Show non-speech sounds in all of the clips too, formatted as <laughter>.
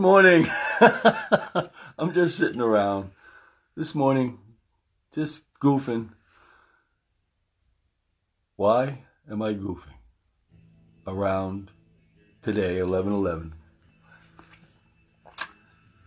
Good morning. <laughs> I'm just sitting around this morning, just goofing. Why am I goofing? Around today, 11 11.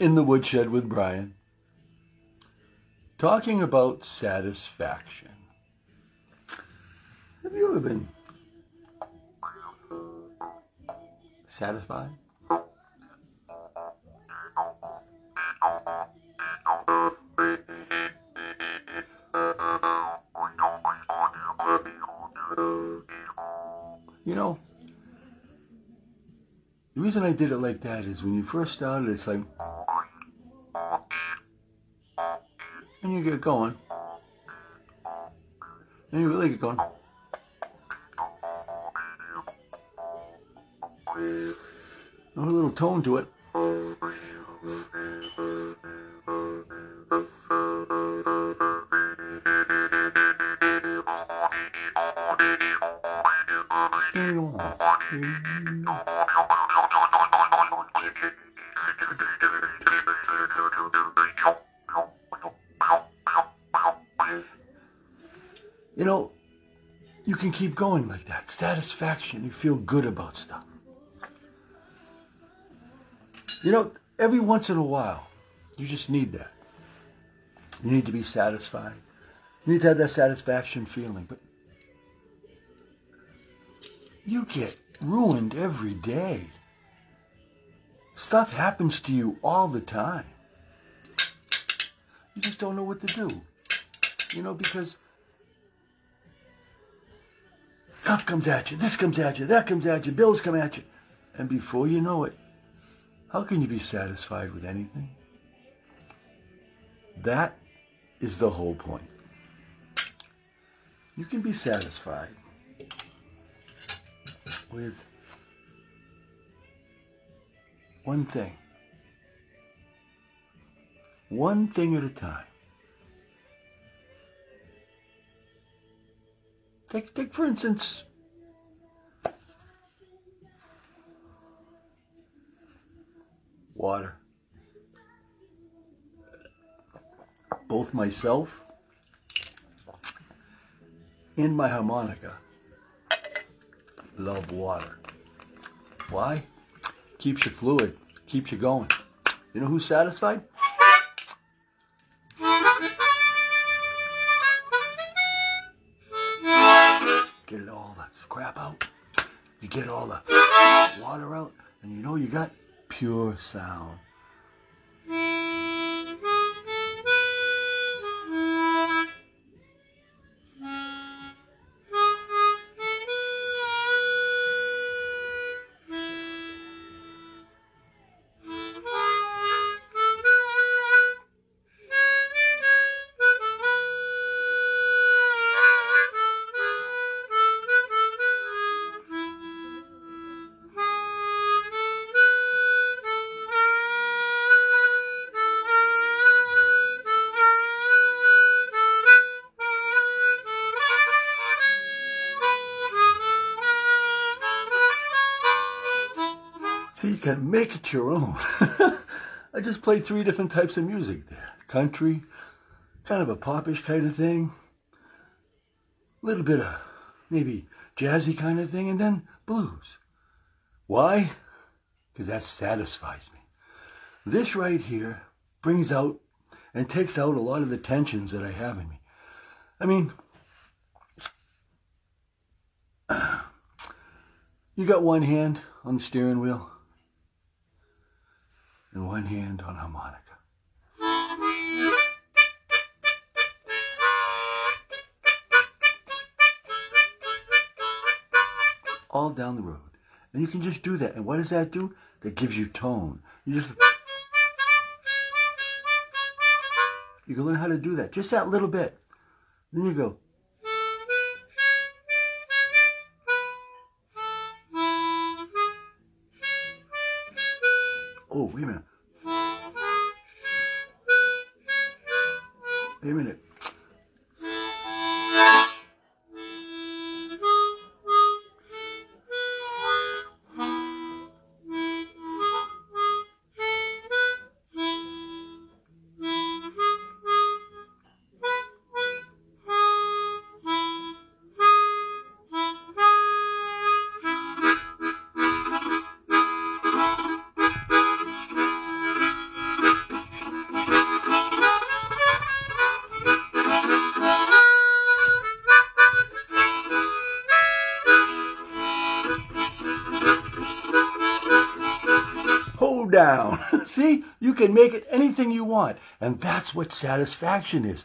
In the woodshed with Brian, talking about satisfaction. Have you ever been satisfied? Know, the reason I did it like that is when you first started, it's like, and you get going, and you really get going. A little tone to it. You know, you can keep going like that. Satisfaction. You feel good about stuff. You know, every once in a while, you just need that. You need to be satisfied. You need to have that satisfaction feeling. But you get ruined every day. Stuff happens to you all the time. You just don't know what to do. You know, because stuff comes at you, this comes at you, that comes at you, bills come at you. And before you know it, how can you be satisfied with anything? That is the whole point. You can be satisfied with one thing. One thing at a time. Take, take for instance, water. Both myself and my harmonica love water. Why? Keeps you fluid, keeps you going. You know who's satisfied? Get all the crap out. You get all the water out, and you know you got pure sound. You can make it your own. <laughs> I just played three different types of music there country, kind of a popish kind of thing, a little bit of maybe jazzy kind of thing, and then blues. Why? Because that satisfies me. This right here brings out and takes out a lot of the tensions that I have in me. I mean, <clears throat> you got one hand on the steering wheel and one hand on harmonica. All down the road. And you can just do that. And what does that do? That gives you tone. You just You can learn how to do that. Just that little bit. Then you go. Wait a minute. Wait a minute. See, you can make it anything you want. And that's what satisfaction is.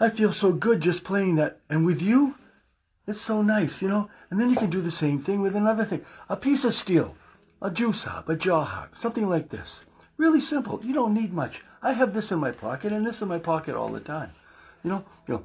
I feel so good just playing that. And with you, it's so nice, you know? And then you can do the same thing with another thing. A piece of steel, a juice harp, a jaw harp, something like this. Really simple. You don't need much. I have this in my pocket and this in my pocket all the time. You know, you know.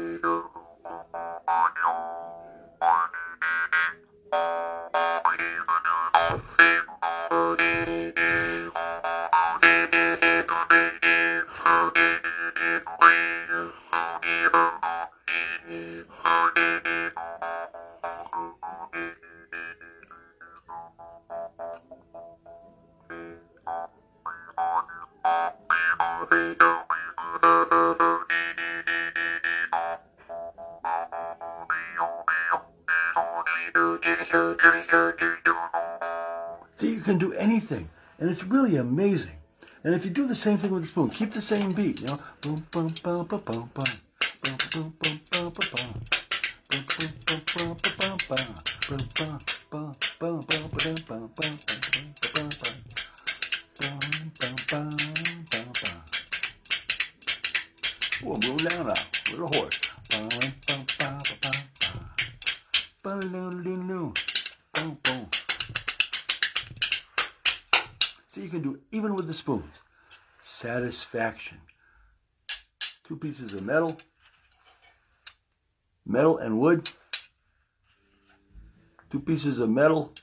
So you can do anything, and it's really amazing. And if you do the same thing with the spoon, keep the same beat, you know. Boom, boom, boom, boom, boom, boom. Boom, boom, boom, boom, boom, boom. Boom, boom, boom, boom, boom, boom, boom. Boom, boom, boom, boom, boom, boom, boom, boom, boom, boom, boom, boom. Boom, boom, boom, boom, boom. Oh. Little horse. Boom, boom, boom, boom, boom. Boom, boom, boom, boom. Boom, boom. So you can do even with the spoons. Satisfaction. Two pieces of metal, metal and wood. Two pieces of metal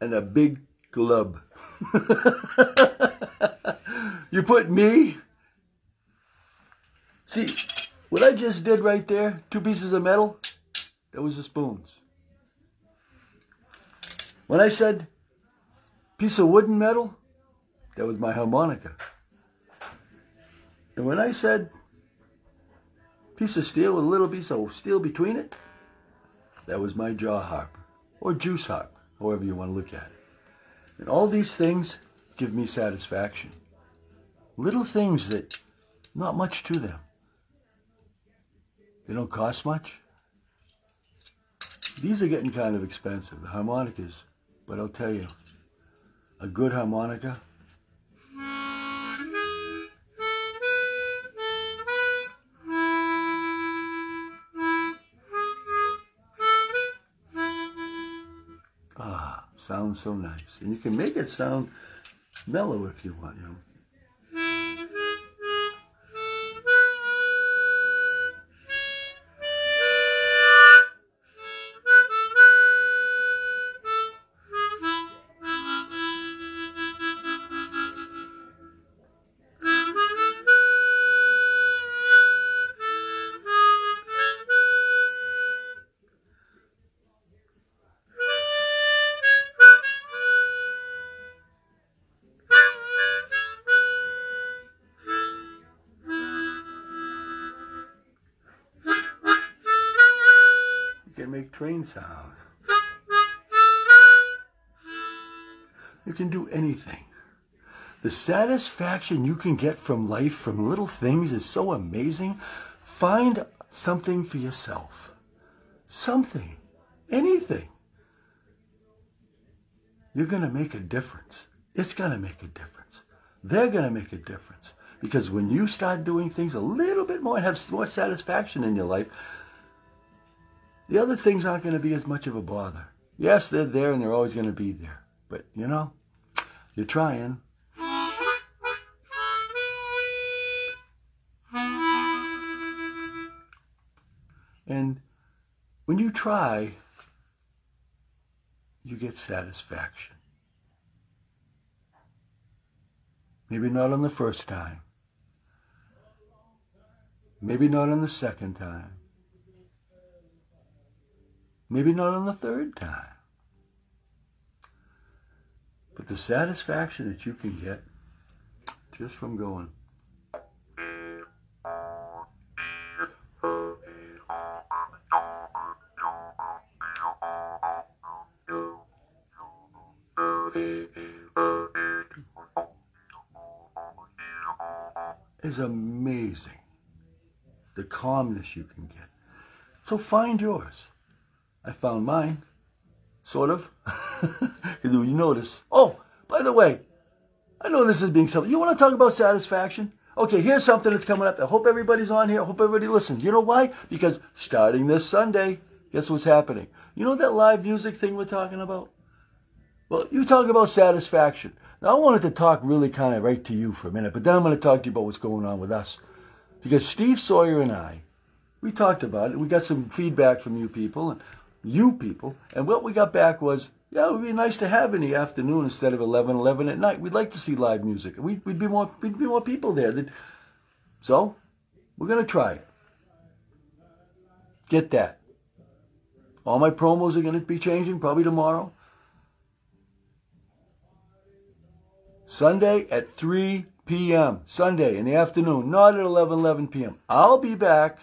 and a big glub. <laughs> you put me. See, what I just did right there, two pieces of metal, that was the spoons. When I said piece of wooden metal, that was my harmonica. And when I said piece of steel with a little piece of steel between it, that was my jaw harp or juice harp, however you want to look at it. And all these things give me satisfaction. Little things that not much to them. They don't cost much. These are getting kind of expensive, the harmonicas. But I'll tell you, a good harmonica. Ah, sounds so nice. And you can make it sound mellow if you want, you know. Sounds. You can do anything. The satisfaction you can get from life, from little things, is so amazing. Find something for yourself. Something. Anything. You're going to make a difference. It's going to make a difference. They're going to make a difference. Because when you start doing things a little bit more and have more satisfaction in your life, the other things aren't going to be as much of a bother. Yes, they're there and they're always going to be there. But, you know, you're trying. And when you try, you get satisfaction. Maybe not on the first time. Maybe not on the second time. Maybe not on the third time. But the satisfaction that you can get just from going, is amazing. The calmness you can get. So find yours. I found mine. Sort of. <laughs> you notice. Oh, by the way, I know this is being something. You want to talk about satisfaction? Okay, here's something that's coming up. I hope everybody's on here. I hope everybody listens. You know why? Because starting this Sunday, guess what's happening? You know that live music thing we're talking about? Well, you talk about satisfaction. Now, I wanted to talk really kind of right to you for a minute, but then I'm going to talk to you about what's going on with us. Because Steve Sawyer and I, we talked about it. We got some feedback from you people, and you people. And what we got back was, yeah, it would be nice to have in the afternoon instead of 11, 11 at night. We'd like to see live music. We'd, we'd be more, we'd be more people there. That, So, we're to try it. Get that. All my promos are to be changing probably tomorrow. Sunday at 3 p.m. Sunday in the afternoon, not at 11, 11 p.m. I'll be back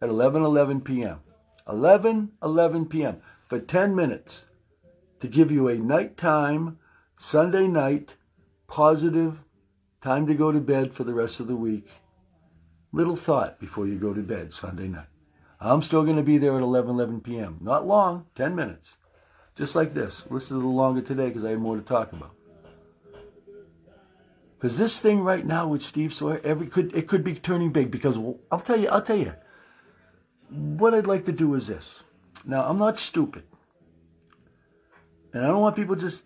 at 11, 11 p.m. 11, 11 p.m. for 10 minutes to give you a nighttime, Sunday night, positive time to go to bed for the rest of the week. Little thought before you go to bed Sunday night. I'm still going to be there at 11, 11 p.m. Not long, 10 minutes. Just like this. Listen a little longer today because I have more to talk about. Because this thing right now with Steve Sawyer, every could it could be turning big. Because I'll tell you, I'll tell you, what I'd like to do is this. Now, I'm not stupid. And I don't want people just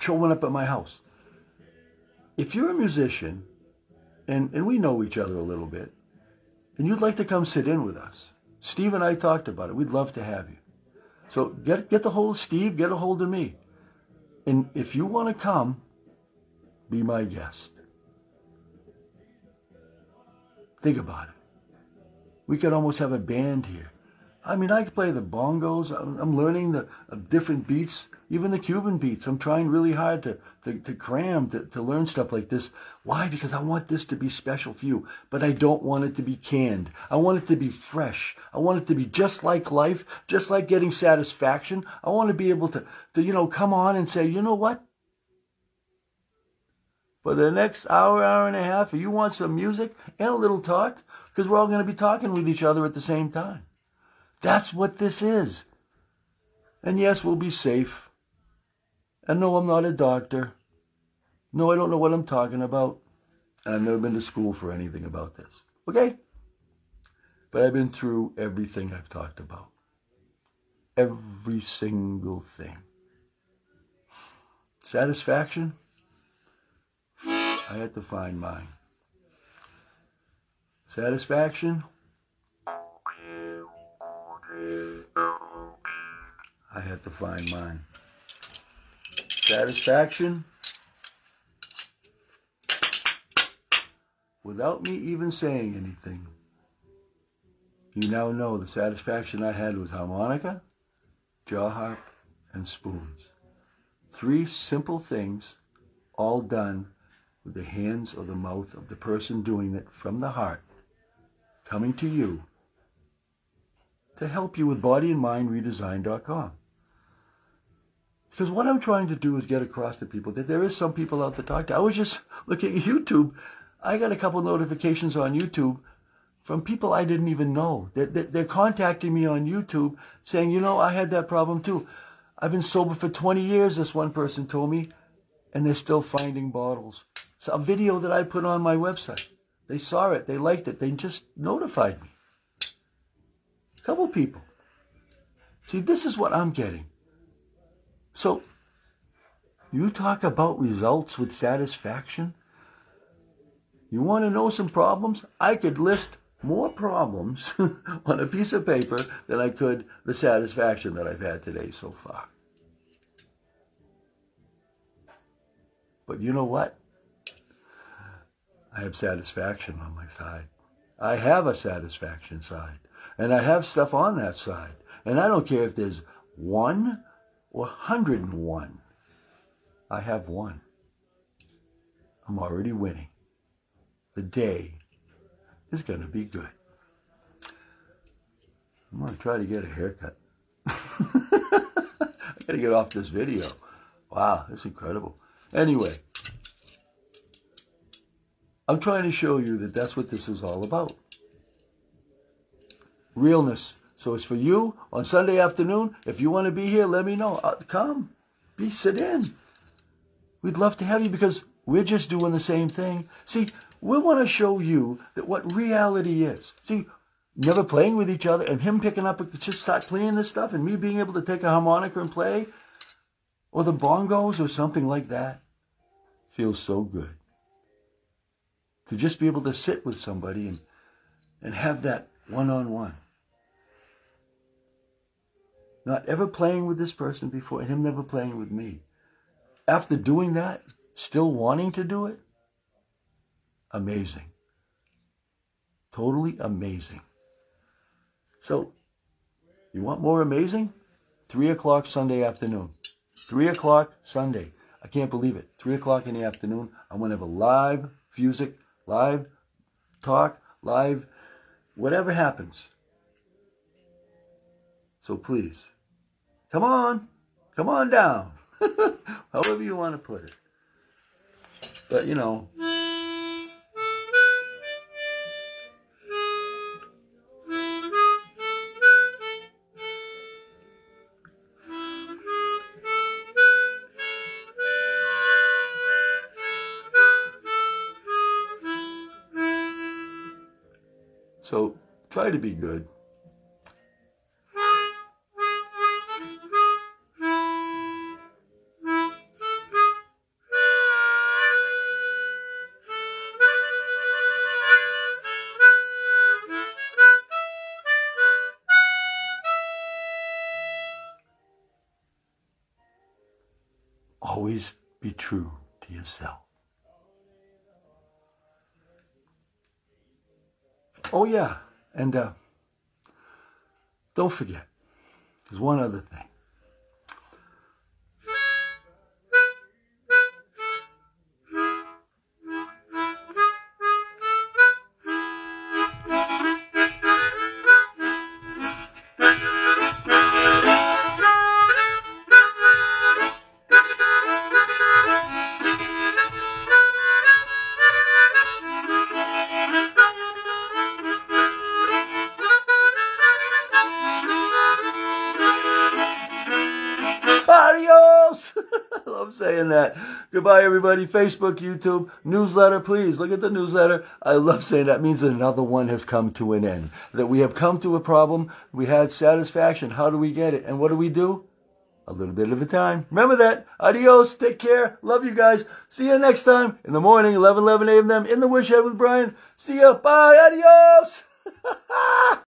showing up at my house. If you're a musician, and, and we know each other a little bit, and you'd like to come sit in with us, Steve and I talked about it. We'd love to have you. So get, get a hold of Steve, get a hold of me. And if you want to come, be my guest. Think about it. We could almost have a band here. I mean, I could play the bongos. I'm learning the different beats, even the Cuban beats. I'm trying really hard to, to, to cram, to, to learn stuff like this. Why? Because I want this to be special for you, but I don't want it to be canned. I want it to be fresh. I want it to be just like life, just like getting satisfaction. I want to be able to, to you know, come on and say, you know what? For the next hour, hour and a half, if you want some music and a little talk, because we're all going to be talking with each other at the same time. That's what this is. And yes, we'll be safe. And no, I'm not a doctor. No, I don't know what I'm talking about. And I've never been to school for anything about this. Okay? But I've been through everything I've talked about. Every single thing. Satisfaction? I had to find mine. Satisfaction? I had to find mine. Satisfaction? Without me even saying anything, you now know the satisfaction I had with harmonica, jaw harp, and spoons. Three simple things, all done with the hands or the mouth of the person doing it from the heart coming to you to help you with bodyandmindredesign.com. Because what I'm trying to do is get across to people that there is some people out to talk to. I was just looking at YouTube. I got a couple notifications on YouTube from people I didn't even know. They're, they're contacting me on YouTube saying, you know, I had that problem too. I've been sober for 20 years, this one person told me, and they're still finding bottles. A video that I put on my website. They saw it. They liked it. They just notified me. A couple people. See, this is what I'm getting. So, you talk about results with satisfaction? You want to know some problems? I could list more problems <laughs> on a piece of paper than I could the satisfaction that I've had today so far. But you know what? I have satisfaction on my side. I have a satisfaction side. And I have stuff on that side. And I don't care if there's one or 101. I have one. I'm already winning. The day is going to be good. I'm going to try to get a haircut. <laughs> I got to get off this video. Wow, it's incredible. Anyway, I'm trying to show you that that's what this is all about. Realness. So it's for you on Sunday afternoon. If you want to be here, let me know. Uh, come. Be sit in. We'd love to have you because we're just doing the same thing. See, we want to show you that what reality is. See, never playing with each other and him picking up, just start playing this stuff and me being able to take a harmonica and play or the bongos or something like that feels so good. To just be able to sit with somebody and, and have that one on one. Not ever playing with this person before and him never playing with me. After doing that, still wanting to do it, amazing. Totally amazing. So, you want more amazing? Three o'clock Sunday afternoon. Three o'clock Sunday. I can't believe it. Three o'clock in the afternoon. I'm going to have a live music, live talk, live whatever happens. So please, come on. Come on down. <laughs> However you want to put it. But, you know. Try to be good. Always be true to yourself. Oh, yeah. And uh, don't forget, there's one other thing. Saying that. Goodbye, everybody. Facebook, YouTube, newsletter, please look at the newsletter. I love saying that. It means another one has come to an end. That we have come to a problem. We had satisfaction. How do we get it? And what do we do? A little bit of a time. Remember that. Adios. Take care. Love you guys. See you next time in the morning, 11, 11 a.m. in the Woodshed with Brian. See ya. Bye. Adios. <laughs>